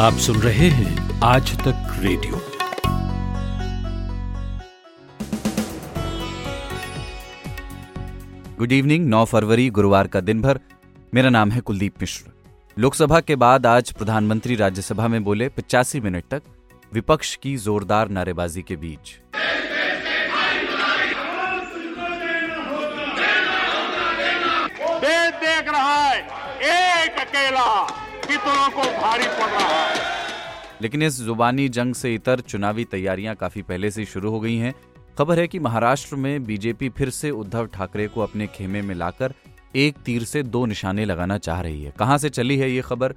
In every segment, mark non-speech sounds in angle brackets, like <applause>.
आप सुन रहे हैं आज तक रेडियो। गुड इवनिंग 9 फरवरी गुरुवार का दिन भर। मेरा नाम है कुलदीप मिश्र। लोकसभा के बाद आज प्रधानमंत्री राज्यसभा में बोले पचासी मिनट तक विपक्ष की जोरदार नारेबाजी के बीच। देख रहा है एक अकेला। कितनों को भारी पड़ रहा है। लेकिन इस जुबानी जंग से इतर चुनावी तैयारियाँ काफ़ी पहले से शुरू हो गई हैं। खबर है कि महाराष्ट्र में बीजेपी फिर से उद्धव ठाकरे को अपने खेमे में लाकर एक तीर से दो निशाने लगाना चाह रही है। कहाँ से चली है ये खबर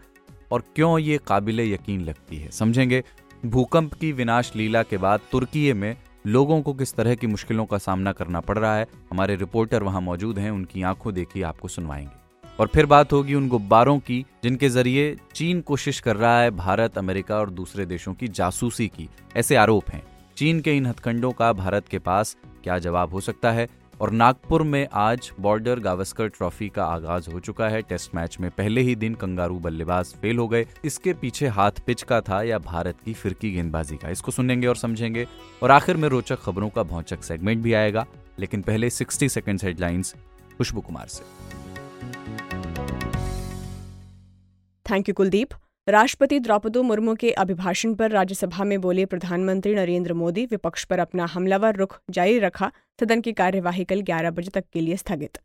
और क्यों ये काबिल यकीन लगती है? समझेंगे? भूकंप की विनाश लीला के बाद तुर्की में लोगों को किस तरह की मुश्किलों का सामना करना पड़ रहा है? हमारे रिपोर्टर वहाँ मौजूद हैं, उनकी आँखों देखी आपको सुनवाएँगे। और फिर बात होगी उन गुब्बारों की, जिनके ज़रिए चीन कोशिश कर रहा है भारत, अमेरिका और दूसरे देशों की जासूसी की। ऐसे आरोप हैं। चीन के इन हथकंडों का भारत के पास क्या जवाब हो सकता है? और नागपुर में आज बॉर्डर गावस्कर ट्रॉफी का आगाज़ हो चुका है। टेस्ट मैच में पहले ही दिन कंगारू बल्लेबाज फेल हो गए। इसके पीछे हाथ पिच का था या भारत की फिरकी गेंदबाजी का? इसको सुनेंगे और समझेंगे। और आखिर में रोचक खबरों का भौचक सेगमेंट भी आएगा। लेकिन पहले 60 सेकंड्स हेडलाइंस खुशबू कुमार से। थैंक यू कुलदीप राष्ट्रपति द्रौपदी मुर्मू के अभिभाषण पर राज्यसभा में बोले प्रधानमंत्री नरेंद्र मोदी विपक्ष पर अपना हमलावर रुख जारी रखा सदन की कार्यवाही कल 11 बजे तक के लिए स्थगित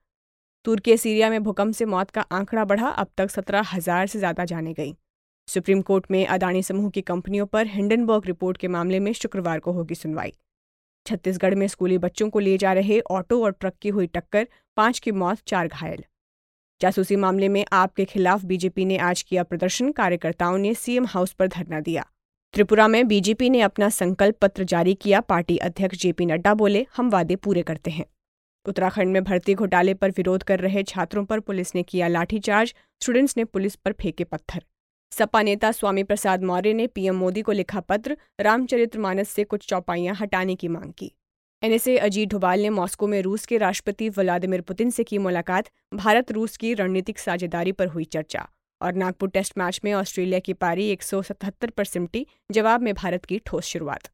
तुर्की सीरिया में भूकंप से मौत का आंकड़ा बढ़ा अब तक सत्रह हज़ार से ज़्यादा जाने गई सुप्रीम कोर्ट में अदानी समूह की कंपनियों पर हिंडनबर्ग रिपोर्ट के मामले में शुक्रवार को होगी सुनवाई छत्तीसगढ़ में स्कूली बच्चों को ले जा रहे ऑटो और ट्रक की हुई टक्कर पाँच की मौत चार घायल जासूसी मामले में आपके खिलाफ बीजेपी ने आज किया प्रदर्शन, कार्यकर्ताओं ने सीएम हाउस पर धरना दिया। त्रिपुरा में बीजेपी ने अपना संकल्प पत्र जारी किया, पार्टी अध्यक्ष जेपी नड्डा बोले, हम वादे पूरे करते हैं। उत्तराखंड में भर्ती घोटाले पर विरोध कर रहे छात्रों पर पुलिस ने किया लाठीचार्ज, स्टूडेंट्स ने पुलिस पर फेंके पत्थर। सपा नेता स्वामी प्रसाद मौर्य ने पीएम मोदी को लिखा पत्र, रामचरितमानस से कुछ चौपाइयाँ हटाने की मांग की। एनएसए अजीत डोभाल ने मॉस्को में रूस के राष्ट्रपति व्लादिमीर पुतिन से की मुलाकात भारत रूस की रणनीतिक साझेदारी पर हुई चर्चा और नागपुर टेस्ट मैच में ऑस्ट्रेलिया की पारी 177 पर सिमटी, जवाब में भारत की ठोस शुरुआत।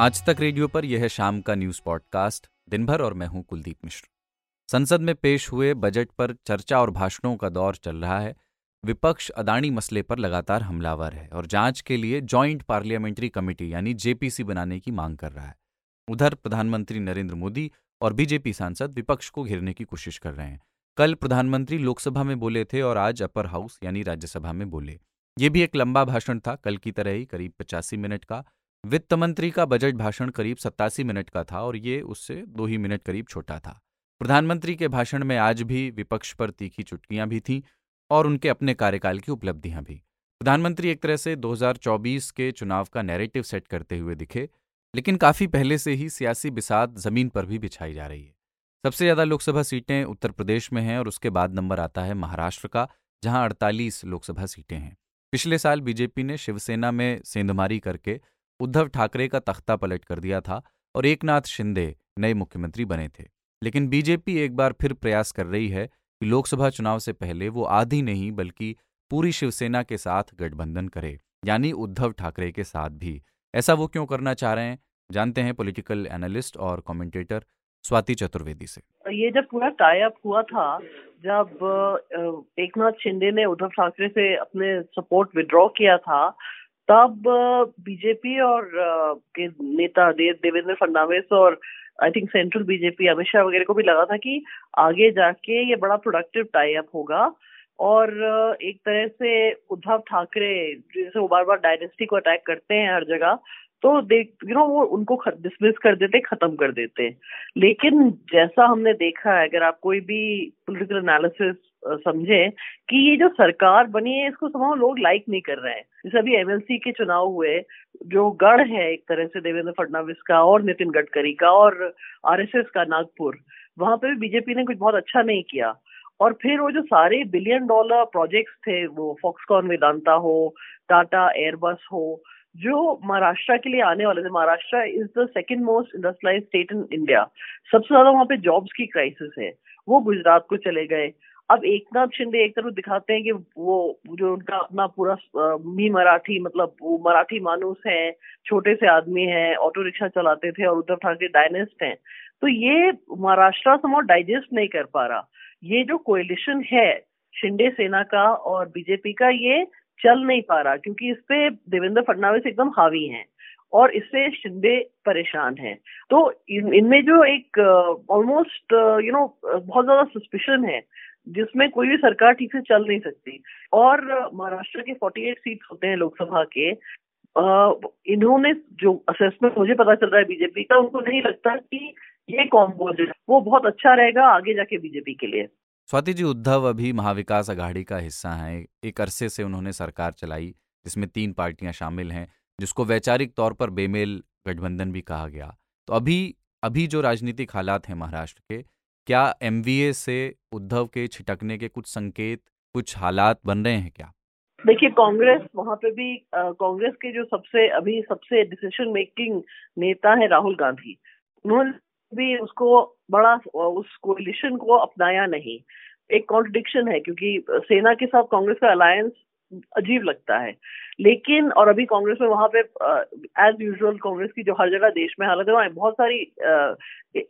आज तक रेडियो पर यह शाम का न्यूज़ पॉडकास्ट दिन भर और मैं हूँ कुलदीप मिश्र। संसद में पेश हुए बजट पर चर्चा और भाषणों का दौर चल रहा है। विपक्ष अदानी मसले पर लगातार हमलावर है और जाँच के लिए जॉइंट पार्लियामेंट्री कमेटी यानी जेपीसी बनाने की मांग कर रहा है। उधर प्रधानमंत्री नरेंद्र मोदी और बीजेपी सांसद विपक्ष को घेरने की कोशिश कर रहे हैं। कल प्रधानमंत्री लोकसभा में बोले थे और आज अपर हाउस यानी राज्यसभा में बोले। ये भी एक लंबा भाषण था, कल की तरह ही करीब पचासी मिनट का। वित्त मंत्री का बजट भाषण करीब सत्तासी मिनट का था और ये उससे दो ही मिनट करीब छोटा था। प्रधानमंत्री के भाषण में आज भी विपक्ष पर तीखी चुटकियाँ भी थीं। और उनके अपने कार्यकाल की उपलब्धियाँ भी। प्रधानमंत्री एक तरह से 2024 के चुनाव का नैरेटिव सेट करते हुए दिखे, लेकिन काफ़ी पहले से ही सियासी बिसात ज़मीन पर भी बिछाई जा रही है। सबसे ज़्यादा लोकसभा सीटें उत्तर प्रदेश में हैं और उसके बाद नंबर आता है महाराष्ट्र का, जहाँ 48 लोकसभा सीटें हैं। पिछले साल बीजेपी ने शिवसेना में सेंधमारी करके उद्धव ठाकरे का तख्ता पलट कर दिया था और एकनाथ शिंदे नए मुख्यमंत्री बने थे। लेकिन बीजेपी एक बार फिर प्रयास कर रही है कि लोकसभा चुनाव से पहले वो आधी नहीं, बल्कि पूरी शिवसेना के साथ गठबंधन करे, यानी उद्धव ठाकरे के साथ भी। ऐसा वो क्यों करना चाह रहे हैं? जानते हैं पॉलिटिकल एनालिस्ट और कमेंटेटर स्वाति चतुर्वेदी से। ये जब पूरा टाइप हुआ था, जब एक नाथ शिंदे ने उद्धव ठाकरे से अपने सपोर्ट विड्रॉ किया था, तब बीजेपी और के नेता देवेंद्र फडणवीस और I think central BJP Amit Shah वगैरह को भी लगा था कि आगे जाके ये बड़ा प्रोडक्टिव टाई अप होगा। और एक तरह से उद्धव ठाकरे जैसे वो बार बार डायनेस्टी को अटैक करते हैं हर जगह तो देख यू नो वो उनको डिसमिस कर देते, खत्म कर देते। लेकिन जैसा हमने देखा है, अगर आप कोई भी पॉलिटिकल एनालिसिस समझे कि ये जो सरकार बनी है, इसको समाव लोग लाइक नहीं कर रहे हैं। जैसे अभी एमएलसी के चुनाव हुए, जो गढ़ है एक तरह से देवेंद्र फडणवीस का और नितिन गडकरी का और आरएसएस का नागपुर, वहाँ पर भी बीजेपी ने कुछ बहुत अच्छा नहीं किया। और फिर वो जो सारे बिलियन डॉलर प्रोजेक्ट्स थे, वो फॉक्सकॉन वेदांता हो टाटा एयरबस हो, जो महाराष्ट्र के लिए आने वाले थे। Maharashtra is the second most industrialise state in India सबसे ज़्यादा वहाँ पे जॉब्स की क्राइसिस है। वो गुजरात को चले गए। अब एक नाथ शिंदे एक तरफ़ दिखाते हैं कि वो जो उनका अपना पूरा मी मराठी मतलब वो मराठी मानुस है, छोटे से आदमी है ऑटो रिक्शा चलाते थे और उद्धव ठाकरे डायनेस्ट हैं। तो ये महाराष्ट्र समो डाइजेस्ट नहीं कर पा रहा। ये जो कोएलिशन है, शिंदे सेना का और बीजेपी का, ये चल नहीं पा रहा क्योंकि इस पे देवेंद्र फडणवीस एकदम हावी हैं और इससे शिंदे परेशान है। तो इनमें इन जो एक ऑलमोस्ट यू नो बहुत ज़्यादा सस्पिशन है जिसमें कोई भी सरकार ठीक से चल नहीं सकती। और महाराष्ट्र के 48 सीट होते हैं लोकसभा के इन्होंने जो असेसमेंट मुझे पता चल रहा है बीजेपी का, उनको नहीं लगता कि ये कॉम्बो वो बहुत अच्छा रहेगा आगे जाके बीजेपी के लिए। स्वाति जी, उद्धव अभी महाविकास अघाड़ी का हिस्सा हैं। एक अरसे से उन्होंने सरकार चलाई, जिसमें तीन पार्टियाँ शामिल हैं, जिसको वैचारिक तौर पर बेमेल गठबंधन भी कहा गया। तो अभी अभी जो राजनीतिक हालात हैं महाराष्ट्र के क्या एमवीए से उद्धव के छिटकने के कुछ संकेत, कुछ हालात बन रहे हैं क्या? देखिए, कांग्रेस वहाँ पे भी कांग्रेस के जो सबसे, अभी सबसे डिसीज़न मेकिंग नेता है राहुल गांधी, उन्होंने भी उसको बड़ा, उस कोलिशन को अपनाया नहीं। एक कॉन्ट्रडिक्शन है, क्योंकि सेना के साथ कांग्रेस का अलायंस अजीब लगता है। लेकिन, और अभी कांग्रेस में वहाँ पे एज यूजुअल कांग्रेस की जो हर जगह देश में हालत है बहुत सारी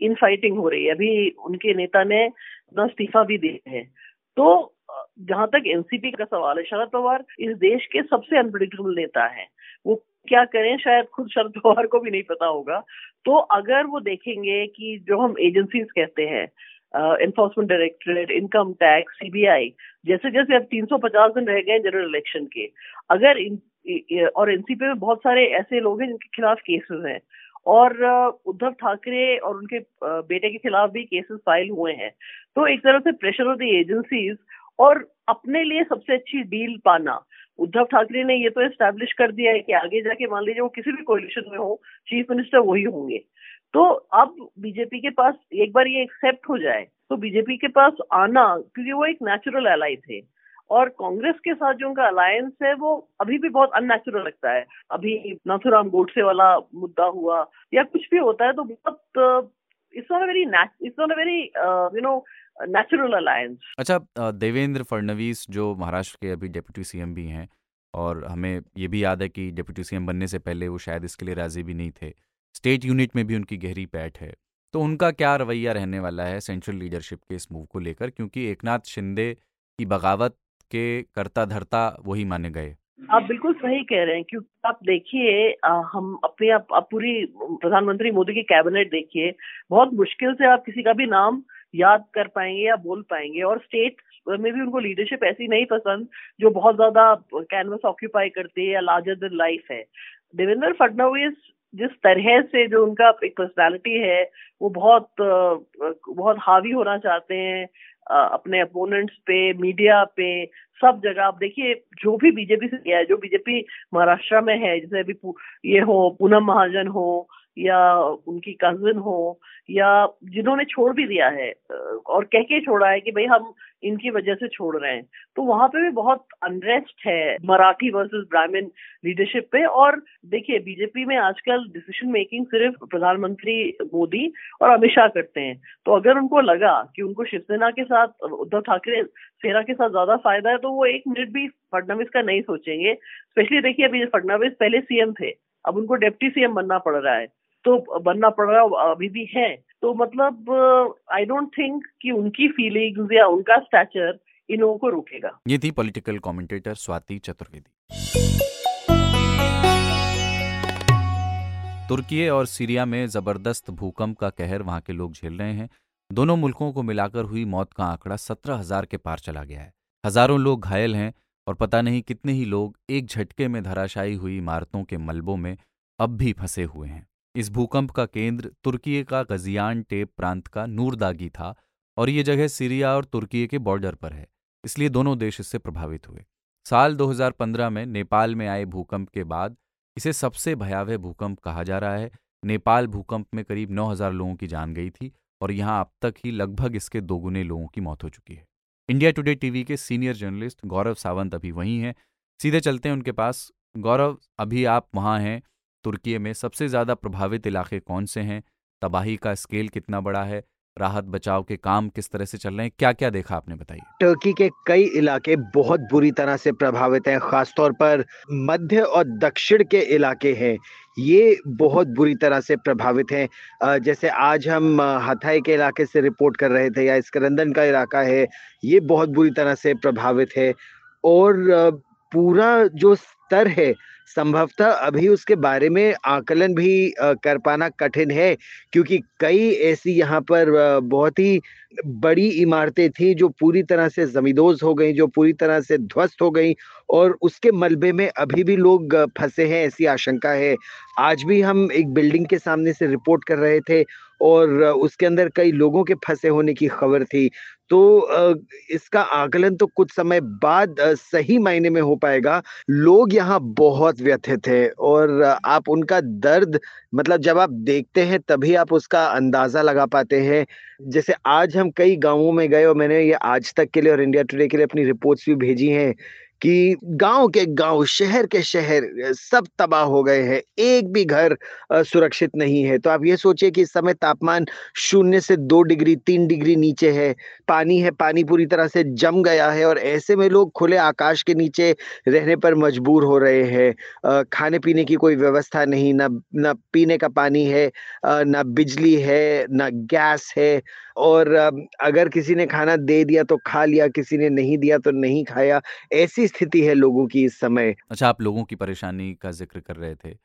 इन फाइटिंग हो रही है। अभी उनके नेता ने अपना इस्तीफा भी दिया है। तो जहाँ तक एनसीपी का सवाल है, शरद पवार इस देश के सबसे अनप्रडिक्टेबल नेता है। वो क्या करें, शायद खुद शरद पवार को भी नहीं पता होगा। तो अगर वो देखेंगे कि जो हम एजेंसीज कहते हैं enforcement directorate income tax CBI जैसे जैसे अब 350 दिन रह गए जनरल इलेक्शन के, अगर इन और एनसीपी में बहुत सारे ऐसे लोग हैं जिनके खिलाफ केसेस हैं। और उद्धव ठाकरे और उनके बेटे के खिलाफ भी केसेस फ़ाइल हुए हैं। तो एक तरह से प्रेशर ऑफ़ द एजेंसीज और अपने लिए सबसे अच्छी डील पाना। उद्धव ठाकरे ने ये तो एस्टैब्लिश कर दिया है कि आगे जाके मान लीजिए वो किसी भी कोलिशन में हो चीफ मिनिस्टर वही होंगे। तो अब बीजेपी के पास एक बार ये एक्सेप्ट हो जाए तो बीजेपी के पास आना, क्योंकि वो एक नेचुरल एलाई थे। और कांग्रेस के साथ जो उनका अलायंस है, वो अभी भी बहुत अननेचुरल लगता है। अभी नाथुराम गोडसे वाला मुद्दा हुआ, या कुछ भी होता है तो बहुत it's not very it's not very you know natural alliance अच्छा देवेंद्र फडणवीस जो महाराष्ट्र के अभी डेप्यूटी सीएम भी हैं, और हमें ये भी याद है कि डेप्यूटी सीएम बनने से पहले वो शायद इसके लिए राज़ी भी नहीं थे। स्टेट यूनिट में भी उनकी गहरी पैठ है। तो उनका क्या रवैया रहने वाला है सेंट्रल लीडरशिप के इस मूव को लेकर? क्योंकि एकनाथ शिंदे की बगावत के करता धरता वही माने गए। आप बिल्कुल सही कह रहे हैं क्योंकि आप देखिए हम अपने आप, आप पूरी प्रधानमंत्री मोदी की कैबिनेट देखिए बहुत मुश्किल से आप किसी का भी नाम याद कर पाएँगे या बोल पाएँगे और स्टेट में भी उनको लीडरशिप ऐसी नहीं पसंद जो बहुत ज़्यादा कैनवस ऑक्यूपाई करती है या लार्जर देन लाइफ है। देवेंद्र फडणवीस जिस तरह से जो उनका एक पर्सनालिटी है, वो बहुत बहुत हावी होना चाहते हैं अपने अपोनेंट्स पे मीडिया पे, सब जगह। आप देखिए, जो भी बीजेपी से गया है, जो बीजेपी महाराष्ट्र में है, जैसे अभी ये हो, पूनम महाजन हो या उनकी कजिन हो, या जिन्होंने छोड़ भी दिया है और कह के छोड़ा है कि भाई हम इनकी वजह से छोड़ रहे हैं। तो वहाँ पे भी बहुत अनरेस्ट है मराठी वर्सेस ब्राह्मण लीडरशिप पे। और देखिए बीजेपी में आजकल डिसीज़न मेकिंग सिर्फ़ प्रधानमंत्री मोदी और अमित शाह करते हैं। तो अगर उनको लगा कि उनको शिवसेना के साथ, उद्धव ठाकरे, सेना के साथ ज़्यादा फ़ायदा है तो वो एक मिनट भी फडनवीस का नहीं सोचेंगे। स्पेशली देखिए, अभी फडनवीस पहले सीएम थे, अब उनको डेप्टी सीएम बनना पड़ रहा है। तो बनना पड़ रहा अभी भी है। तो मतलब आई डोंट थिंक कि उनकी फीलिंग्स या उनका स्टैचर इन लोगों को रोकेगा। ये थी पॉलिटिकल कमेंटेटर स्वाति चतुर्वेदी। तुर्की और सीरिया में ज़बरदस्त भूकंप का कहर वहाँ के लोग झेल रहे हैं। दोनों मुल्कों को मिलाकर हुई मौत का आंकड़ा सत्रह हज़ार के पार चला गया है। हज़ारों लोग घायल हैं और पता नहीं कितने ही लोग एक झटके में धराशायी हुई इमारतों के मलबों में अब भी फंसे हुए हैं। इस भूकंप का केंद्र तुर्की का गजियान टेप प्रांत का नूरदागी था और ये जगह सीरिया और तुर्की के बॉर्डर पर है, इसलिए दोनों देश इससे प्रभावित हुए। साल 2015 में नेपाल में आए भूकंप के बाद इसे सबसे भयावह भूकंप कहा जा रहा है। नेपाल भूकंप में करीब 9000 लोगों की जान गई थी और यहाँ अब तक ही लगभग इसके दोगुने लोगों की मौत हो चुकी है। इंडिया टुडे टीवी के सीनियर जर्नलिस्ट गौरव सावंत अभी वहीं हैं। सीधे चलते हैं उनके पास। गौरव, अभी आप वहाँ हैं? तुर्की में सबसे ज़्यादा प्रभावित इलाके कौन से हैं? तबाही का स्केल कितना बड़ा है? राहत बचाव के काम किस तरह से चल रहे हैं? क्या क्या देखा आपने, बताइए। टर्की के कई इलाके बहुत बुरी तरह से प्रभावित हैं, खासतौर पर मध्य और दक्षिण के इलाके हैं। ये बहुत बुरी तरह से प्रभावित हैं। जैसे आज हम हथाई के इलाके से रिपोर्ट कर रहे थे या स्करंदन का इलाका है, ये बहुत बुरी तरह से प्रभावित है। और पूरा जो स्तर है संभवतः अभी उसके बारे में आकलन भी कर पाना कठिन है, क्योंकि कई ऐसी यहाँ पर बहुत ही बड़ी इमारतें थी जो पूरी तरह से जमींदोज हो गई, जो पूरी तरह से ध्वस्त हो गई और उसके मलबे में अभी भी लोग फंसे हैं, ऐसी आशंका है। आज भी हम एक बिल्डिंग के सामने से रिपोर्ट कर रहे थे और उसके अंदर कई लोगों के फंसे होने की खबर थी। तो इसका आकलन तो कुछ समय बाद सही मायने में हो पाएगा। लोग यहाँ बहुत व्यथित है और आप उनका दर्द मतलब जब आप देखते हैं तभी आप उसका अंदाज़ा लगा पाते हैं। जैसे आज हम कई गाँवों में गए और मैंने ये आज तक के लिए और इंडिया टुडे के लिए अपनी रिपोर्ट्स भी भेजी हैं। कि गाँव के गाँव, शहर के शहर सब तबाह हो गए हैं। एक भी घर सुरक्षित नहीं है। तो आप ये सोचिए कि इस समय तापमान शून्य से दो डिग्री, तीन डिग्री नीचे है। पानी है, पानी पूरी तरह से जम गया है और ऐसे में लोग खुले आकाश के नीचे रहने पर मजबूर हो रहे हैं। खाने पीने की कोई व्यवस्था नहीं, ना ना पीने का पानी है ना बिजली है, ना गैस है। और अगर किसी ने खाना दे दिया तो खा लिया, किसी ने नहीं दिया तो नहीं खाया। ऐसी स्थिति है लोगों की इस समय। अच्छा आप लोगों की परेशानी का ज़िक्र कर रहे थे।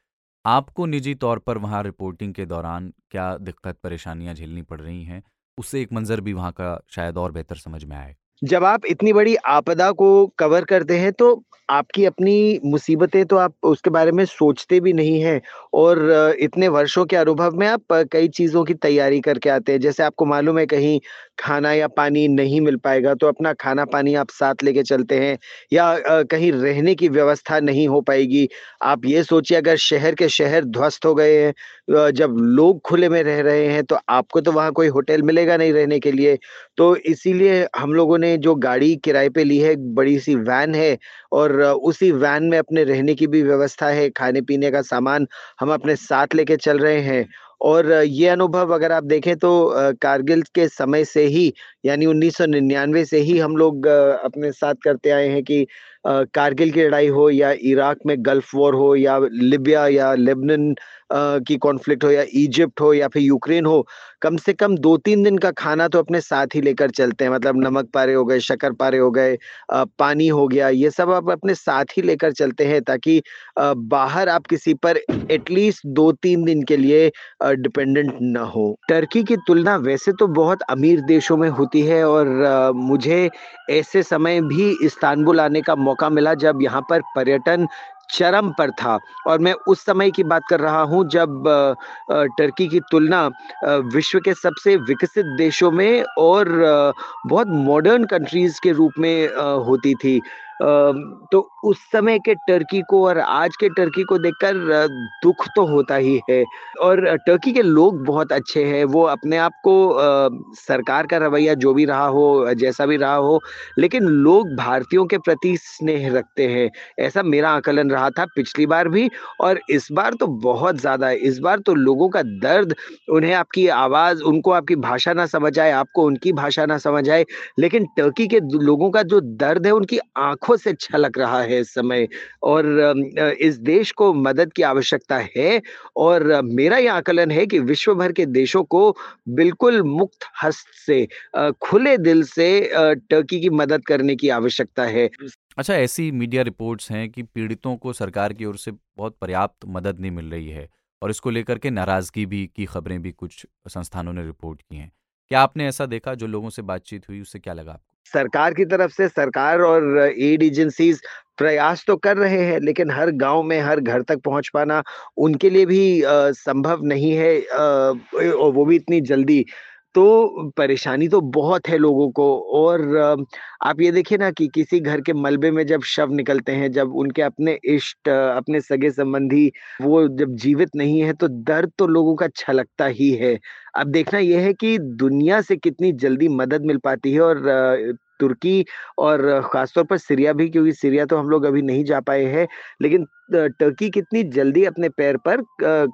आपको निजी तौर पर वहाँ रिपोर्टिंग के दौरान क्या दिक्कत, परेशानियाँ झेलनी पड़ रही हैं? उससे एक मंजर भी वहाँ का शायद और बेहतर समझ में आए। जब आप इतनी बड़ी आपदा को कवर करते हैं तो आपकी अपनी मुसीबतें तो आप उसके बारे में सोचते भी नहीं हैं और इतने वर्षों के अनुभव में आप कई चीज़ों की तैयारी करके आते हैं। जैसे आपको मालूम है कहीं खाना या पानी नहीं मिल पाएगा तो अपना खाना पानी आप साथ लेके चलते हैं या कहीं रहने की व्यवस्था नहीं हो पाएगी। आप ये सोचिए, अगर शहर के शहर ध्वस्त हो गए हैं जब लोग खुले में रह रहे हैं तो आपको तो वहाँ कोई होटल मिलेगा नहीं रहने के लिए। तो इसीलिए हम लोगों ने जो गाड़ी किराए पे ली है, बड़ी सी वैन है और उसी वैन में अपने रहने की भी व्यवस्था है, खाने पीने का सामान हम अपने साथ लेके चल रहे हैं। और ये अनुभव अगर आप देखें तो कारगिल के समय से ही, यानी 1999 से ही हम लोग अपने साथ करते आए हैं कि कारगिल की लड़ाई हो या इराक में गल्फ वॉर हो या लिबिया या लेबनन की कॉन्फ्लिक्ट हो या इजिप्ट हो या फिर यूक्रेन हो, कम से कम दो तीन दिन का खाना तो अपने साथ ही लेकर चलते हैं। मतलब नमक पारे हो गए, शक्कर पारे हो गए पानी हो गया, ये सब आप अपने साथ ही लेकर चलते हैं ताकि बाहर आप किसी पर एटलीस्ट दो तीन दिन के लिए डिपेंडेंट न हो। टर्की की तुलना वैसे तो बहुत अमीर देशों में होती है और मुझे ऐसे समय भी इस्तानबुल आने का मौका मिला जब यहाँ पर पर्यटन चरम पर था। और मैं उस समय की बात कर रहा हूँ जब टर्की की तुलना विश्व के सबसे विकसित देशों में और बहुत मॉडर्न कंट्रीज़ के रूप में होती थी। तो उस समय के टर्की को और आज के टर्की को देखकर दुख तो होता ही है। और टर्की के लोग बहुत अच्छे हैं। वो अपने आप को सरकार का रवैया जो भी रहा हो, जैसा भी रहा हो, लेकिन लोग भारतीयों के प्रति स्नेह रखते हैं। ऐसा मेरा आकलन रहा था पिछली बार भी, और इस बार तो बहुत ज़्यादा है। इस बार तो लोगों का दर्द, उन्हें आपकी आवाज़, उनको आपकी भाषा ना समझ आए, आपको उनकी भाषा ना समझ आए, लेकिन टर्की के लोगों का जो दर्द है, उनकी आँखों आँखों से छलक रहा है इस समय और इस देश को मदद की आवश्यकता है और मेरा यह आकलन है कि विश्व भर के देशों को बिल्कुल मुक्त हस्त से खुले दिल से टर्की की मदद करने की आवश्यकता है। अच्छा ऐसी मीडिया रिपोर्ट्स हैं कि पीड़ितों को सरकार की ओर से बहुत पर्याप्त मदद नहीं मिल रही है और इसको लेकर के नाराज़गी भी की खबरें भी कुछ संस्थानों ने रिपोर्ट की हैं। क्या आपने ऐसा देखा जो लोगों से बातचीत हुई, उससे क्या लगा सरकार की तरफ़ से सरकार और एड एजेंसीज प्रयास तो कर रहे हैं, लेकिन हर गाँव में, हर घर तक पहुँच पाना उनके लिए भी संभव नहीं है। और वो भी इतनी जल्दी तो परेशानी तो बहुत है लोगों को और आप ये देखिए ना कि किसी घर के मलबे में जब शव निकलते हैं, जब उनके अपने इष्ट, अपने सगे संबंधी वो जब जीवित नहीं है तो दर्द तो लोगों का छलकता ही है। अब देखना यह है कि दुनिया से कितनी जल्दी मदद मिल पाती है और तुर्की और ख़ासतौर पर सीरिया भी क्योंकि सीरिया तो हम लोग अभी नहीं जा पाए हैं, लेकिन टर्की कितनी जल्दी अपने पैर पर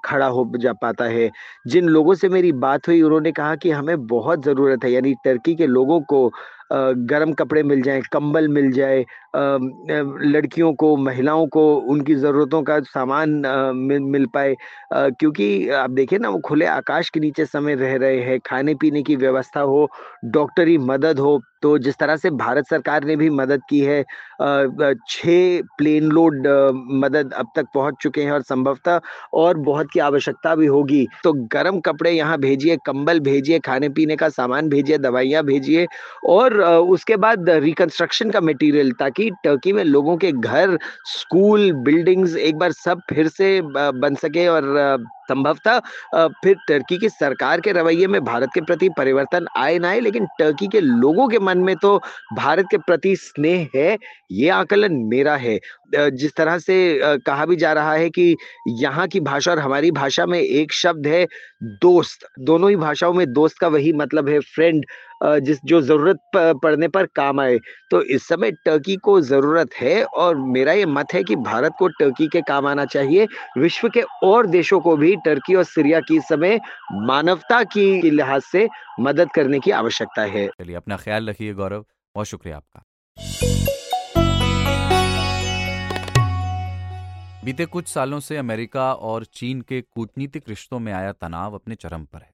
खड़ा हो जा पाता है। जिन लोगों से मेरी बात हुई उन्होंने कहा कि हमें बहुत ज़रूरत है यानी टर्की के लोगों को गर्म कपड़े मिल जाएँ, कंबल मिल जाए लड़कियों को, महिलाओं को उनकी ज़रूरतों का सामान मिल पाए क्योंकि आप देखिए ना वो खुले आकाश के नीचे समय रह रहे हैं, खाने-पीने की व्यवस्था हो, डॉक्टरी मदद हो, तो जिस तरह से भारत सरकार ने भी मदद की है छः प्लेन लोड मदद अब तक पहुँच चुके हैं और संभवतः और बहुत की आवश्यकता भी होगी। तो गर्म कपड़े यहाँ भेजिए, कंबल भेजिए, खाने-पीने का सामान भेजिए, दवाइयाँ भेजिए और उसके बाद रिकंस्ट्रक्शन का मटेरियल ताकि टर्की में लोगों के घर, स्कूल, बिल्डिंग्स एक बार सब फिर से बन सके और संभवतः फिर टर्की की सरकार के रवैये में भारत के प्रति परिवर्तन आए ना आए लेकिन टर्की के लोगों के मन में तो भारत के प्रति स्नेह है, ये आकलन मेरा है। जिस तरह से कहा भी जा रहा है कि यहाँ की भाषा और हमारी भाषा में एक शब्द है दोस्त, दोनों ही भाषाओं में दोस्त का वही मतलब है फ्रेंड जिस जो ज़रूरत पड़ने पर काम आए। तो इस समय टर्की को ज़रूरत है और मेरा ये मत है कि भारत को टर्की के काम आना चाहिए। विश्व के और देशों को भी टर्की और सीरिया की समय मानवता की लिहाज से मदद करने की आवश्यकता है। चलिए अपना ख्याल रखिए गौरव, बहुत शुक्रिया आपका। बीते कुछ सालों से अमेरिका और चीन के कूटनीतिक रिश्तों में आया तनाव अपने चरम पर है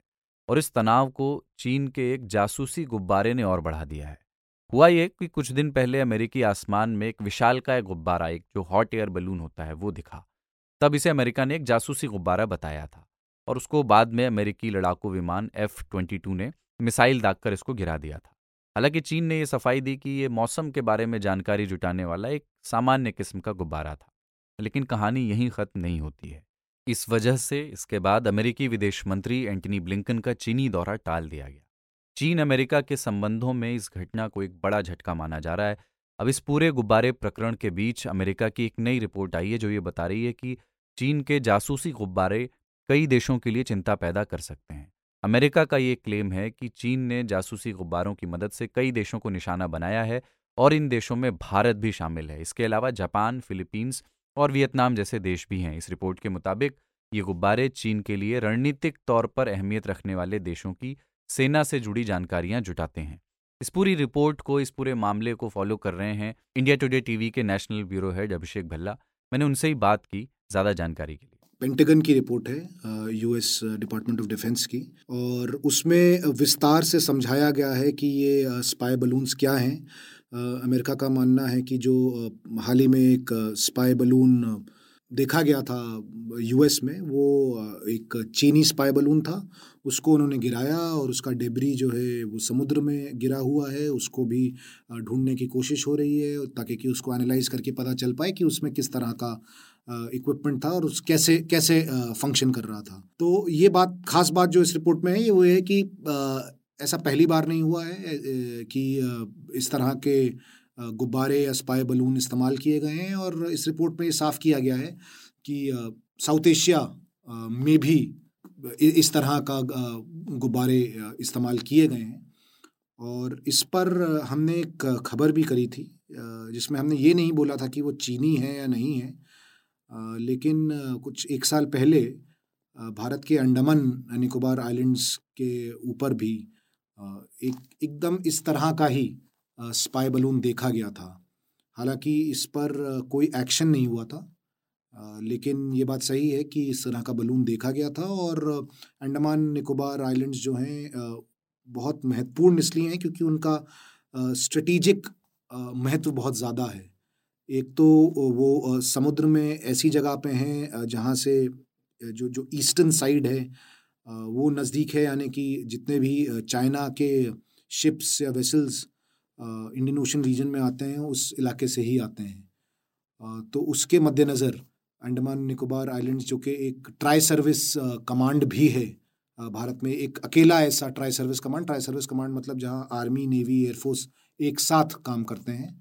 और इस तनाव को चीन के एक जासूसी गुब्बारे ने और बढ़ा दिया है। हुआ ये कि कुछ दिन पहले अमेरिकी आसमान में एक विशालकाय गुब्बारा, एक जो हॉट एयर बलून होता है, वो दिखा। तब इसे अमेरिका ने एक जासूसी गुब्बारा बताया था और उसको बाद में अमेरिकी लड़ाकू विमान एफ़ ट्वेंटी टू ने मिसाइल दागकर इसको गिरा दिया था। हालाँकि चीन ने यह सफ़ाई दी कि ये मौसम के बारे में जानकारी जुटाने वाला एक सामान्य किस्म का गुब्बारा था। लेकिन कहानी यहीं खत्म नहीं होती है। इस वजह से इसके बाद अमेरिकी विदेश मंत्री एंटनी ब्लिंकन का चीनी दौरा टाल दिया गया। चीन अमेरिका के संबंधों में इस घटना को एक बड़ा झटका माना जा रहा है। अब इस पूरे गुब्बारे प्रकरण के बीच अमेरिका की एक नई रिपोर्ट आई है जो ये बता रही है कि चीन के जासूसी गुब्बारे कई देशों के लिए चिंता पैदा कर सकते हैं। अमेरिका का ये क्लेम है कि चीन ने जासूसी गुब्बारों की मदद से कई देशों को निशाना बनाया है और इन देशों में भारत भी शामिल है। इसके अलावा जापान, फिलीपींस और वियतनाम जैसे देश भी हैं। इस रिपोर्ट के मुताबिक ये गुब्बारे चीन के लिए रणनीतिक तौर पर अहमियत रखने वाले देशों की सेना से जुड़ी जानकारियाँ जुटाते हैं। इस पूरी रिपोर्ट को, इस पूरे मामले को फॉलो कर रहे हैं इंडिया टुडे टीवी के national bureau head Abhishek Bhalla. मैंने उनसे ही बात की ज़्यादा जानकारी के लिए। पेंटागन की रिपोर्ट है यूएस डिपार्टमेंट ऑफ़ डिफेंस की और उसमें विस्तार से समझाया गया है कि ये स्पाई बलून्स क्या हैं। अमेरिका का मानना है कि जो हाल ही में एक स्पाई बलून देखा गया था यूएस में, वो एक चीनी स्पाई बलून था। उसको उन्होंने गिराया और उसका डेबरी जो है, वो समुद्र में गिरा हुआ है। उसको भी ढूँढने की कोशिश हो रही है ताकि कि उसको एनालाइज करके पता चल पाए कि उसमें किस तरह का इक्विपमेंट था और उस कैसे कैसे फ़ंक्शन कर रहा था। तो ये बात, खास बात जो इस रिपोर्ट में है, ये वो है कि ऐसा पहली बार नहीं हुआ है कि इस तरह के गुब्बारे या स्पाई बलून इस्तेमाल किए गए हैं और इस रिपोर्ट में ये साफ़ किया गया है कि साउथ एशिया में भी इस तरह का गुब्बारे इस्तेमाल किए गए हैं। और इस पर हमने एक खबर भी करी थी जिसमें हमने ये नहीं बोला था कि वो चीनी है या नहीं है लेकिन कुछ एक साल पहले भारत के अंडमान निकोबार आइलैंड्स के ऊपर भी एक, एकदम इस तरह का ही स्पाई बलून देखा गया था। हालाँकि इस पर कोई एक्शन नहीं हुआ था। लेकिन ये बात सही है कि इस तरह का बलून देखा गया था और अंडमान निकोबार आइलैंड्स जो हैं बहुत महत्वपूर्ण इसलिए हैं क्योंकि उनका स्ट्रेटिजिक महत्व बहुत ज़्यादा है। एक तो वो समुद्र में ऐसी जगह पे हैं जहाँ से जो जो ईस्टर्न साइड है वो नज़दीक है, यानी कि जितने भी चाइना के शिप्स या वेसल्स इंडियन ओशन रीजन में आते हैं, उस इलाके से ही आते हैं। तो उसके मद्देनज़र अंडमान निकोबार आइलैंड्स, जो कि एक ट्राई सर्विस कमांड भी है भारत में, एक अकेला ऐसा tri service command tri service command मतलब जहाँ आर्मी, नेवी एयरफोर्स एक साथ काम करते हैं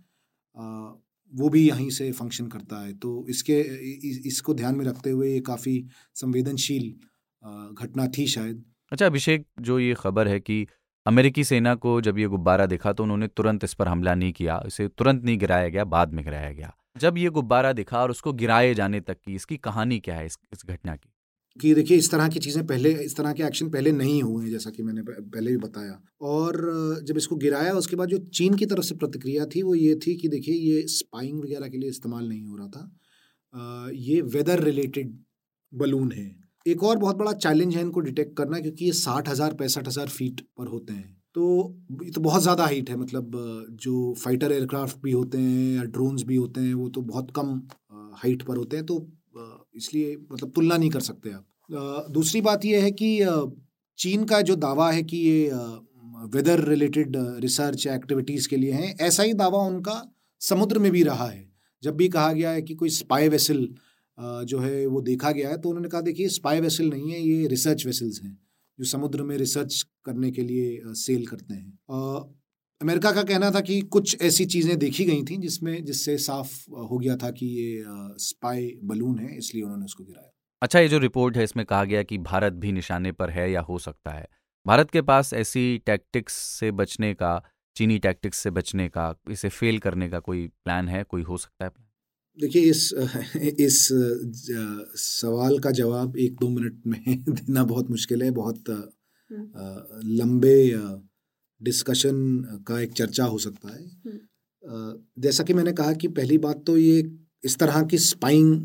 वो भी यहीं से फ़ंक्शन करता है। तो इसके इसको ध्यान में रखते हुए ये काफ़ी संवेदनशील घटना थी शायद। अच्छा अभिषेक जो ये खबर है कि अमेरिकी सेना को जब ये गुब्बारा दिखा तो उन्होंने तुरंत इस पर हमला नहीं किया इसे तुरंत नहीं गिराया गया बाद में गिराया गया। जब ये गुब्बारा दिखा और उसको गिराए जाने तक की इसकी कहानी क्या है इस, इस घटना की? कि देखिए इस तरह की चीज़ें पहले इस तरह के एक्शन पहले नहीं हुए हैं जैसा कि मैंने पहले भी बताया। और जब इसको गिराया उसके बाद जो चीन की तरफ़ से प्रतिक्रिया थी वो ये थी कि देखिए ये स्पाइंग वगैरह के लिए इस्तेमाल नहीं हो रहा था। ये वेदर रिलेटेड बलून है। एक और बहुत बड़ा चैलेंज है इनको डिटेक्ट करना क्योंकि ये साठ हज़ार, पैंसठ हज़ार फीट पर होते हैं। तो ये तो बहुत ज़्यादा हाइट है मतलब जो फाइटर एयरक्राफ्ट भी होते हैं या ड्रोन्स भी होते हैं, वो तो बहुत कम हाइट पर होते हैं। तो इसलिए मतलब तुलना नहीं कर सकते आप। दूसरी बात यह है कि चीन का जो दावा है कि ये वेदर रिलेटेड रिसर्च एक्टिविटीज़ के लिए हैं, ऐसा ही दावा उनका समुद्र में भी रहा है। जब भी कहा गया है कि कोई स्पाई वेसल जो है वो देखा गया है तो उन्होंने कहा, देखिए स्पाई वेसल नहीं है, ये रिसर्च वेसल्स हैं, जो समुद्र में रिसर्च करने के लिए सेल करते हैं। अमेरिका का कहना था कि कुछ ऐसी चीज़ें देखी गई थी जिसमें, जिससे साफ़ हो गया था कि ये स्पाई बलून है, इसलिए उन्होंने उसको गिराया। अच्छा ये जो रिपोर्ट है, इसमें कहा गया कि भारत भी निशाने पर है या हो सकता है। भारत के पास ऐसी टैक्टिक्स से बचने का, चीनी टैक्टिक्स से बचने का, इसे फेल करने का कोई प्लान है, कोई हो सकता है? देखिए इस <laughs> इस सवाल का जवाब एक दो मिनट में <laughs> देना बहुत मुश्किल है बहुत हम्म। लंबे डिस्कशन का एक चर्चा हो सकता है हम्म। जैसा कि मैंने कहा कि पहली बात तो ये इस तरह की स्पाइंग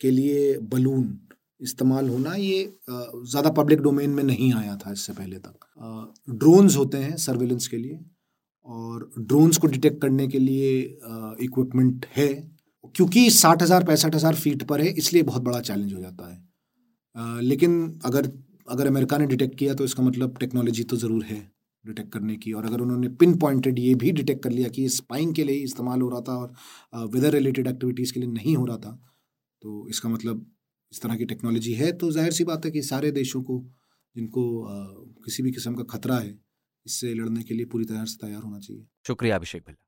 के लिए बलून इस्तेमाल होना ये ज़्यादा पब्लिक डोमेन में नहीं आया था इससे पहले तक ड्रोन्स होते हैं सर्वेलेंस के लिए और ड्रोन्स को डिटेक्ट करने के लिए इक्विपमेंट है। क्योंकि साठ हज़ार पैंसठ हज़ार फीट पर है इसलिए बहुत बड़ा चैलेंज हो जाता है। आ, लेकिन अगर अगर अमेरिका ने डिटेक्ट किया तो इसका मतलब टेक्नोलॉजी तो ज़रूर है डिटेक्ट करने की। और अगर उन्होंने पिन पॉइंटेड ये भी डिटेक्ट कर लिया कि स्पाइंग के लिए इस्तेमाल हो रहा था और वेदर रिलेटेड एक्टिविटीज़ के लिए नहीं हो रहा था तो इसका मतलब इस तरह की टेक्नोलॉजी है। तो ज़ाहिर सी बात है कि सारे देशों को जिनको आ, किसी भी किस्म का खतरा है इससे लड़ने के लिए पूरी तरह से तैयार होना चाहिए। शुक्रिया अभिषेक भल्ला।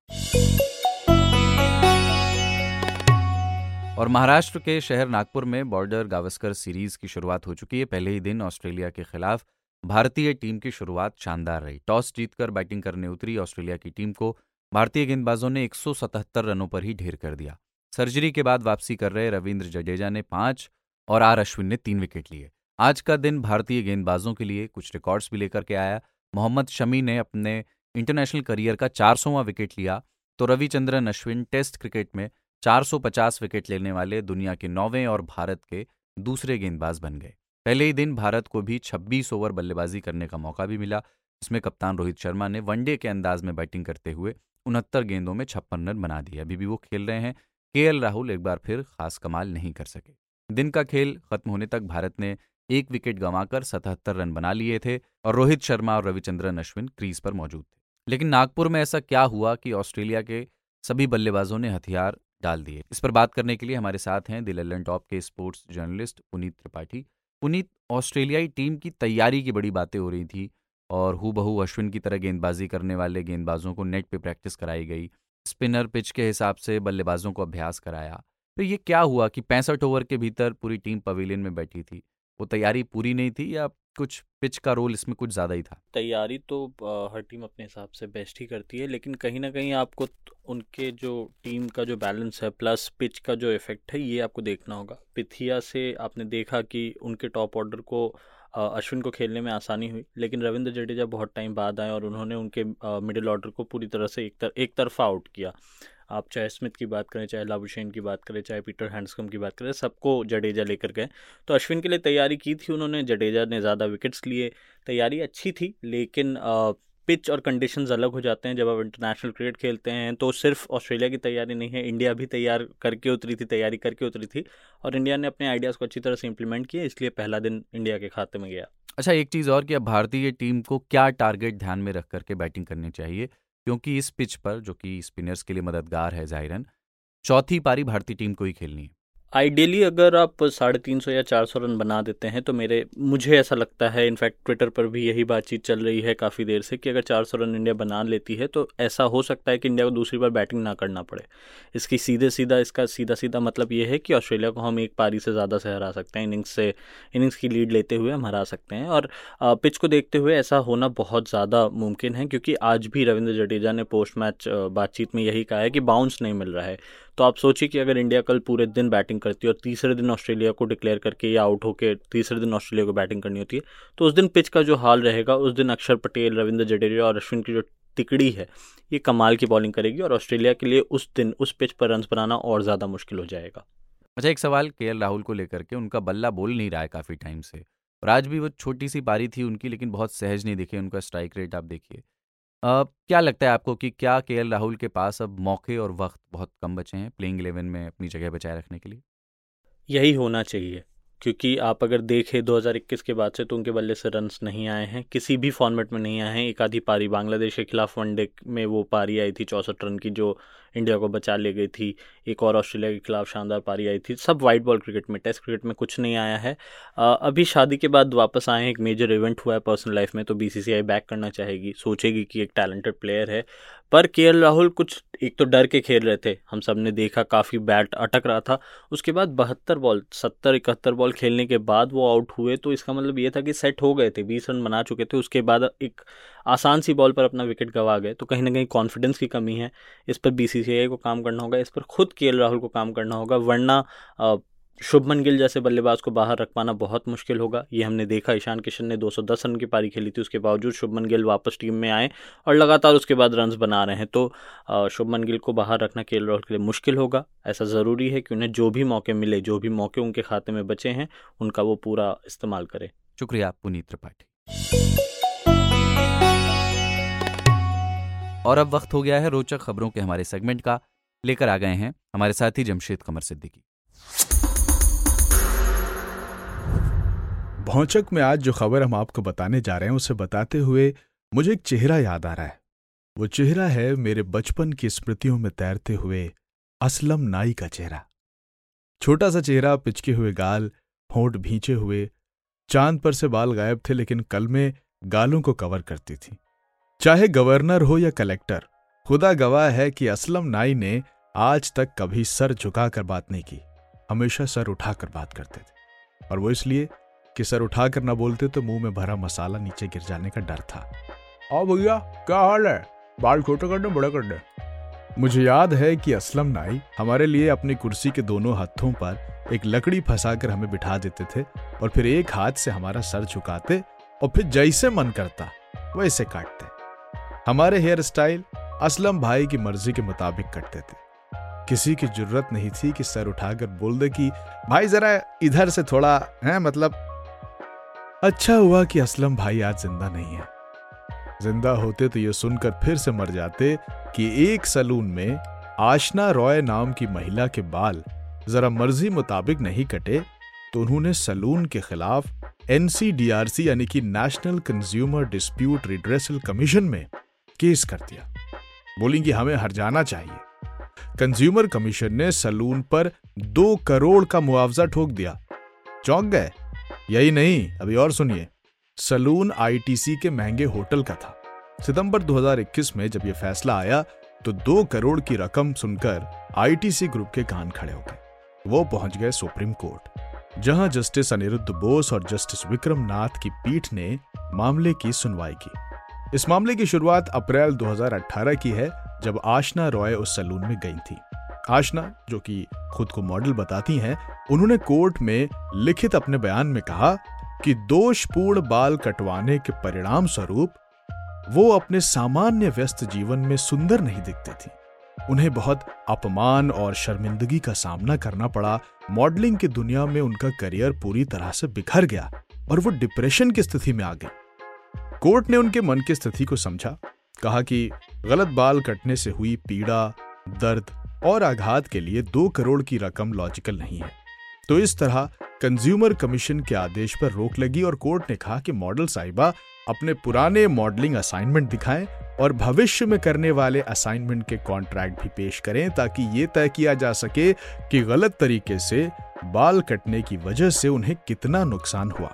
और महाराष्ट्र के शहर नागपुर में बॉर्डर गावस्कर सीरीज़ की शुरुआत हो चुकी है। पहले ही दिन ऑस्ट्रेलिया के खिलाफ भारतीय टीम की शुरुआत शानदार रही। टॉस जीतकर बैटिंग करने उतरी ऑस्ट्रेलिया की टीम को। भारतीय गेंदबाजों ने 177 रनों पर ही ढेर कर दिया। सर्जरी के बाद वापसी कर रहे रविंद्र जडेजा ने पाँच और आर अश्विन ने तीन विकेट लिए। आज का दिन भारतीय गेंदबाजों के लिए कुछ रिकॉर्ड्स भी लेकर के आया। मोहम्मद शमी ने अपने इंटरनेशनल करियर का चार विकेट लिया तो रविचंद्रन अश्विन टेस्ट क्रिकेट में 450 विकेट लेने वाले दुनिया के नौवें और भारत के दूसरे गेंदबाज बन गए। पहले ही दिन भारत को भी 26 ओवर बल्लेबाजी करने का मौका भी मिला इसमें कप्तान रोहित शर्मा ने वनडे के अंदाज में बैटिंग करते हुए उनहत्तर गेंदों में छप्पन रन बना दिए। अभी भी वो खेल रहे हैं। के राहुल एक बार फिर खास कमाल नहीं कर सके। दिन का खेल खत्म होने तक भारत ने एक विकेट गंवाकर सतहत्तर रन बना लिए थे और रोहित शर्मा और रविचंद्रन अश्विन क्रीज पर मौजूद थे। लेकिन नागपुर में ऐसा क्या हुआ कि ऑस्ट्रेलिया के सभी बल्लेबाजों ने हथियार डाल दिए? इस पर बात करने के लिए हमारे साथ हैं दिल्ली टॉप के स्पोर्ट्स जर्नलिस्ट पुनीत त्रिपाठी। पुनीत, ऑस्ट्रेलियाई टीम की तैयारी की बड़ी बातें हो रही थी और हु बहू अश्विन की तरह गेंदबाजी करने वाले गेंदबाजों को नेट पे प्रैक्टिस कराई गई, स्पिनर पिच के हिसाब से बल्लेबाजों को अभ्यास कराया। फिर ये क्या हुआ कि पैंसठ ओवर के भीतर पूरी टीम पवेलियन में बैठी थी? वो तैयारी पूरी नहीं थी या कुछ पिच का रोल इसमें कुछ ज़्यादा ही था? तैयारी तो हर टीम अपने हिसाब से बेस्ट ही करती है लेकिन कहीं ना कहीं आपको उनके जो टीम का जो बैलेंस है प्लस पिच का जो इफ़ेक्ट है ये आपको देखना होगा। पिथिया से आपने देखा कि उनके टॉप ऑर्डर को अश्विन को खेलने में आसानी हुई लेकिन रविंद्र जडेजा बहुत टाइम बाद आए और उन्होंने उनके मिडिल ऑर्डर को पूरी तरह से एक, तर, एक तरफा आउट किया। आप चाहे स्मिथ की बात करें, चाहे लाबुशेन की बात करें, चाहे पीटर हैंडस्कम की बात करें, सबको जडेजा लेकर गए। तो अश्विन के लिए तैयारी की थी उन्होंने, जडेजा ने ज़्यादा विकेट्स लिए। तैयारी अच्छी थी, लेकिन पिच और कंडीशंस अलग हो जाते हैं जब आप इंटरनेशनल क्रिकेट खेलते हैं। तो सिर्फ़ ऑस्ट्रेलिया की तैयारी नहीं है, इंडिया भी तैयार करके उतरी थी, तैयारी करके उतरी थी और इंडिया ने अपने आइडियाज़ को अच्छी तरह से इंप्लीमेंट किया इसलिए पहला दिन इंडिया के खाते में गया। अच्छा एक चीज़ और कि अब भारतीय टीम को क्या टारगेट ध्यान में रख करके बैटिंग करनी चाहिए? क्योंकि इस पिच पर, जो कि स्पिनर्स के लिए मददगार है जाहिरन, चौथी पारी भारतीय टीम को ही खेलनी है। आइडियली अगर आप साढ़े तीन सौ या चार सौ रन बना देते हैं तो मेरे, मुझे ऐसा लगता है इनफैक्ट ट्विटर पर भी यही बातचीत चल रही है काफ़ी देर से कि अगर चार सौ रन इंडिया बना लेती है तो ऐसा हो सकता है कि इंडिया को दूसरी बार बैटिंग ना करना पड़े। इसकी सीधे सीधा इसका सीधा सीधा मतलब ये है कि ऑस्ट्रेलिया को हम एक पारी से ज़्यादा से हरा सकते हैं इनिंग्स से इनिंग्स की लीड लेते हुए हम हरा सकते हैं। और पिच को देखते हुए ऐसा होना बहुत ज़्यादा मुमकिन है, क्योंकि आज भी रविंद्र जडेजा ने पोस्ट मैच बातचीत में यही कहा है कि बाउंस नहीं मिल रहा है। तो आप सोचिए कि अगर इंडिया कल पूरे दिन बैटिंग करती है और तीसरे दिन ऑस्ट्रेलिया को डिक्लेयर करके या आउट होकर तीसरे दिन ऑस्ट्रेलिया को बैटिंग करनी होती है तो उस दिन पिच का जो हाल रहेगा, उस दिन अक्षर पटेल, रविंद्र जडेजा और अश्विन की जो तिकड़ी है, ये कमाल की बॉलिंग करेगी और ऑस्ट्रेलिया के लिए उस दिन, उस पिच पर रन बनाना और ज़्यादा मुश्किल हो जाएगा। अच्छा एक सवाल के राहुल को लेकर के, उनका बल्ला बोल नहीं रहा है काफ़ी टाइम से। और आज भी वो छोटी सी पारी थी उनकी, लेकिन बहुत सहज नहीं दिखे उनका स्ट्राइक रेट आप देखिए। क्या लगता है आपको कि क्या के राहुल के पास अब मौके और वक्त बहुत कम बचे हैं, प्लेइंग इलेवन में अपनी जगह बचाए रखने के लिए? यही होना चाहिए। क्योंकि आप अगर देखें 2021 के बाद से तो उनके बल्ले से रन्स नहीं आए हैं। किसी भी फॉर्मेट में नहीं आए हैं। एक आधी पारी बांग्लादेश के खिलाफ वनडे में वो पारी आई थी, चौंसठ रन की, जो इंडिया को बचा ले गई थी। एक और ऑस्ट्रेलिया के खिलाफ शानदार पारी आई थी। सब वाइट बॉल क्रिकेट में टेस्ट क्रिकेट में कुछ नहीं आया है। अभी शादी के बाद वापस आए हैं। एक मेजर इवेंट हुआ है पर्सनल लाइफ में तो बीसीसीआई बैक करना चाहेगी, सोचेगी कि एक टैलेंटेड प्लेयर है। पर के राहुल कुछ, एक तो डर के खेल रहे थे। हम सबने देखा काफ़ी बैट अटक रहा था। उसके बाद बहत्तर बॉल, सत्तर, इकहत्तर बॉल खेलने के बाद वो आउट हुए तो इसका मतलब ये था कि सेट हो गए थे, बीस रन बना चुके थे। उसके बाद एक आसान सी बॉल पर अपना विकेट गंवा गए तो कहीं ना कहीं कॉन्फिडेंस की कमी है। इस पर बी को काम करना होगा, इस पर खुद के राहुल को काम करना होगा, वरना शुभमन गिल जैसे बल्लेबाज को बाहर रख पाना बहुत मुश्किल होगा। ये हमने देखा, ईशान किशन ने 210 रन की पारी खेली थी, उसके बावजूद शुभमन गिल वापस टीम में आए और लगातार उसके बाद रन्स बना रहे हैं। तो शुभमन गिल को बाहर रखना के राहुल के लिए मुश्किल होगा, ऐसा ज़रूरी है कि उन्हें जो भी मौके मिले, जो भी मौके उनके खाते में बचे हैं, उनका वो पूरा इस्तेमाल करें। शुक्रिया पुनीत त्रिपाठी। और अब वक्त हो गया है रोचक खबरों के हमारे सेगमेंट का। लेकर आ गए हैं हमारे साथी जमशेद कमर सिद्दीकी। भौचक में आज जो खबर हम आपको बताने जा रहे हैं, उसे बताते हुए मुझे एक चेहरा याद आ रहा है। वो चेहरा है मेरे बचपन की स्मृतियों में तैरते हुए असलम नाई का चेहरा। छोटा सा चेहरा, पिचके हुए गाल, होंठ भींचे हुए, चाँद पर से बाल गायब थे, लेकिन कल में गालों को कवर करती थी। चाहे गवर्नर हो या कलेक्टर, खुदा गवाह है कि असलम नाई ने आज तक कभी सर झुकाकर बात नहीं की। हमेशा सर उठाकर बात करते थे। और वो इसलिए कि सर उठाकर ना बोलते तो मुँह में भरा मसाला नीचे गिर जाने का डर था। आओ भैया क्या हाल है? बाल छोटे कर करने बड़े करने। मुझे याद है कि असलम नाई हमारे लिए अपनी कुर्सी के दोनों हाथों पर एक लकड़ी फंसाकर हमें बिठा देते थे और फिर एक हाथ से हमारा सर झुकाते और फिर जैसे मन करता वैसे काटते। हमारे हेयर स्टाइल असलम भाई की मर्ज़ी के मुताबिक कटते थे। किसी की ज़रूरत नहीं थी कि सर उठाकर बोल दे कि भाई जरा इधर से थोड़ा है मतलब अच्छा हुआ कि असलम भाई आज ज़िंदा नहीं है। ज़िंदा होते तो ये सुनकर फिर से मर जाते कि एक सलून में आशना रॉय नाम की महिला के बाल जरा मर्ज़ी मुताबिक नहीं कटे तो उन्होंने सलून के खिलाफ एनसीडीआरसी यानी कि national consumer dispute redressal commission में केस कर दिया। बोलेंगे हमें हर जाना चाहिए। कंज्यूमर कमीशन ने सलून पर दो करोड़ का मुआवजा ठोक दिया। चौंक गए? यही नहीं, अभी और सुनिए। सलून आईटीसी के महँगे होटल का था। सितंबर 2021 में जब यह फैसला आया तो दो करोड़ की रकम सुनकर आईटीसी ग्रुप के कान खड़े हो गए। वो पहुँच गए सुप्रीम कोर्ट, जहाँ जस्टिस अनिरुद्ध बोस और जस्टिस विक्रम नाथ की पीठ ने मामले की सुनवाई की। इस मामले की शुरुआत अप्रैल 2018 की है, जब आशना रॉय उस सलून में गई थी। आशना, जो कि खुद को मॉडल बताती हैं, उन्होंने कोर्ट में लिखित अपने बयान में कहा कि दोषपूर्ण बाल कटवाने के परिणाम स्वरूप वो अपने सामान्य व्यस्त जीवन में सुंदर नहीं दिखती थी। उन्हें बहुत अपमान और शर्मिंदगी का सामना करना पड़ा। मॉडलिंग की दुनिया में उनका करियर पूरी तरह से बिखर गया और वो डिप्रेशन की स्थिति में आ गए। कोर्ट ने उनके मन की स्थिति को समझा, कहा कि गलत बाल कटने से हुई पीड़ा, दर्द और आघात के लिए दो करोड़ की रकम लॉजिकल नहीं है। तो इस तरह कंज्यूमर कमीशन के आदेश पर रोक लगी और कोर्ट ने कहा कि मॉडल साहिबा अपने पुराने मॉडलिंग असाइनमेंट दिखाएँ और भविष्य में करने वाले असाइनमेंट के कॉन्ट्रैक्ट भी पेश करें ताकि ये तय किया जा सके कि गलत तरीके से बाल कटने की वजह से उन्हें कितना नुकसान हुआ।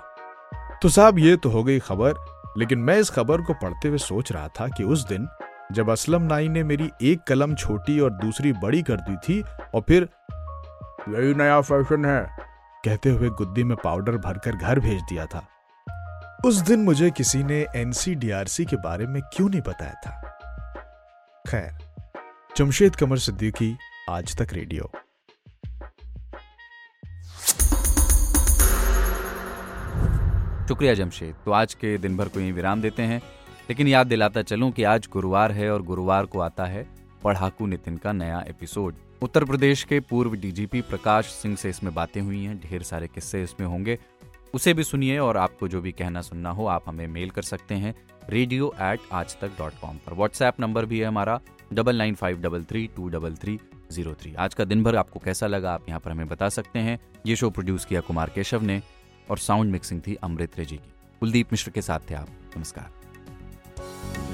तो साहब, ये तो हो गई खबर, लेकिन मैं इस खबर को पढ़ते हुए सोच रहा था कि उस दिन जब असलम नाई ने मेरी एक कलम छोटी और दूसरी बड़ी कर दी थी और फिर, यही नया फ़ैशन है, कहते हुए गुद्दी में पाउडर भरकर घर भेज दिया था। उस दिन मुझे किसी ने एनसीडीआरसी के बारे में क्यों नहीं बताया था? खैर, जमशेद कमर सिद्दीकी, आज तक रेडियो। शुक्रिया जमशेद। तो आज के दिन भर को यही विराम देते हैं। लेकिन याद दिलाता चलूँ कि आज गुरुवार है और गुरुवार को आता है पढ़ाकू नितिन का नया एपिसोड। उत्तर प्रदेश के पूर्व डीजीपी प्रकाश सिंह से इसमें बातें हुई हैं। ढेर सारे किस्से इसमें होंगे। उसे भी सुनिए और आपको जो भी कहना सुनना हो, आप हमें मेल कर सकते हैं radio at Aaj Tak dot com पर। व्हाट्सएप नंबर भी है हमारा double nine five double three two double three zero three आज का दिन भर आपको कैसा लगा, आप यहाँ पर हमें बता सकते हैं। ये शो प्रोड्यूस किया कुमार केशव ने और साउंड मिक्सिंग थी अमृत रेजी की। कुलदीप मिश्र के साथ थे आप। नमस्कार। Bye.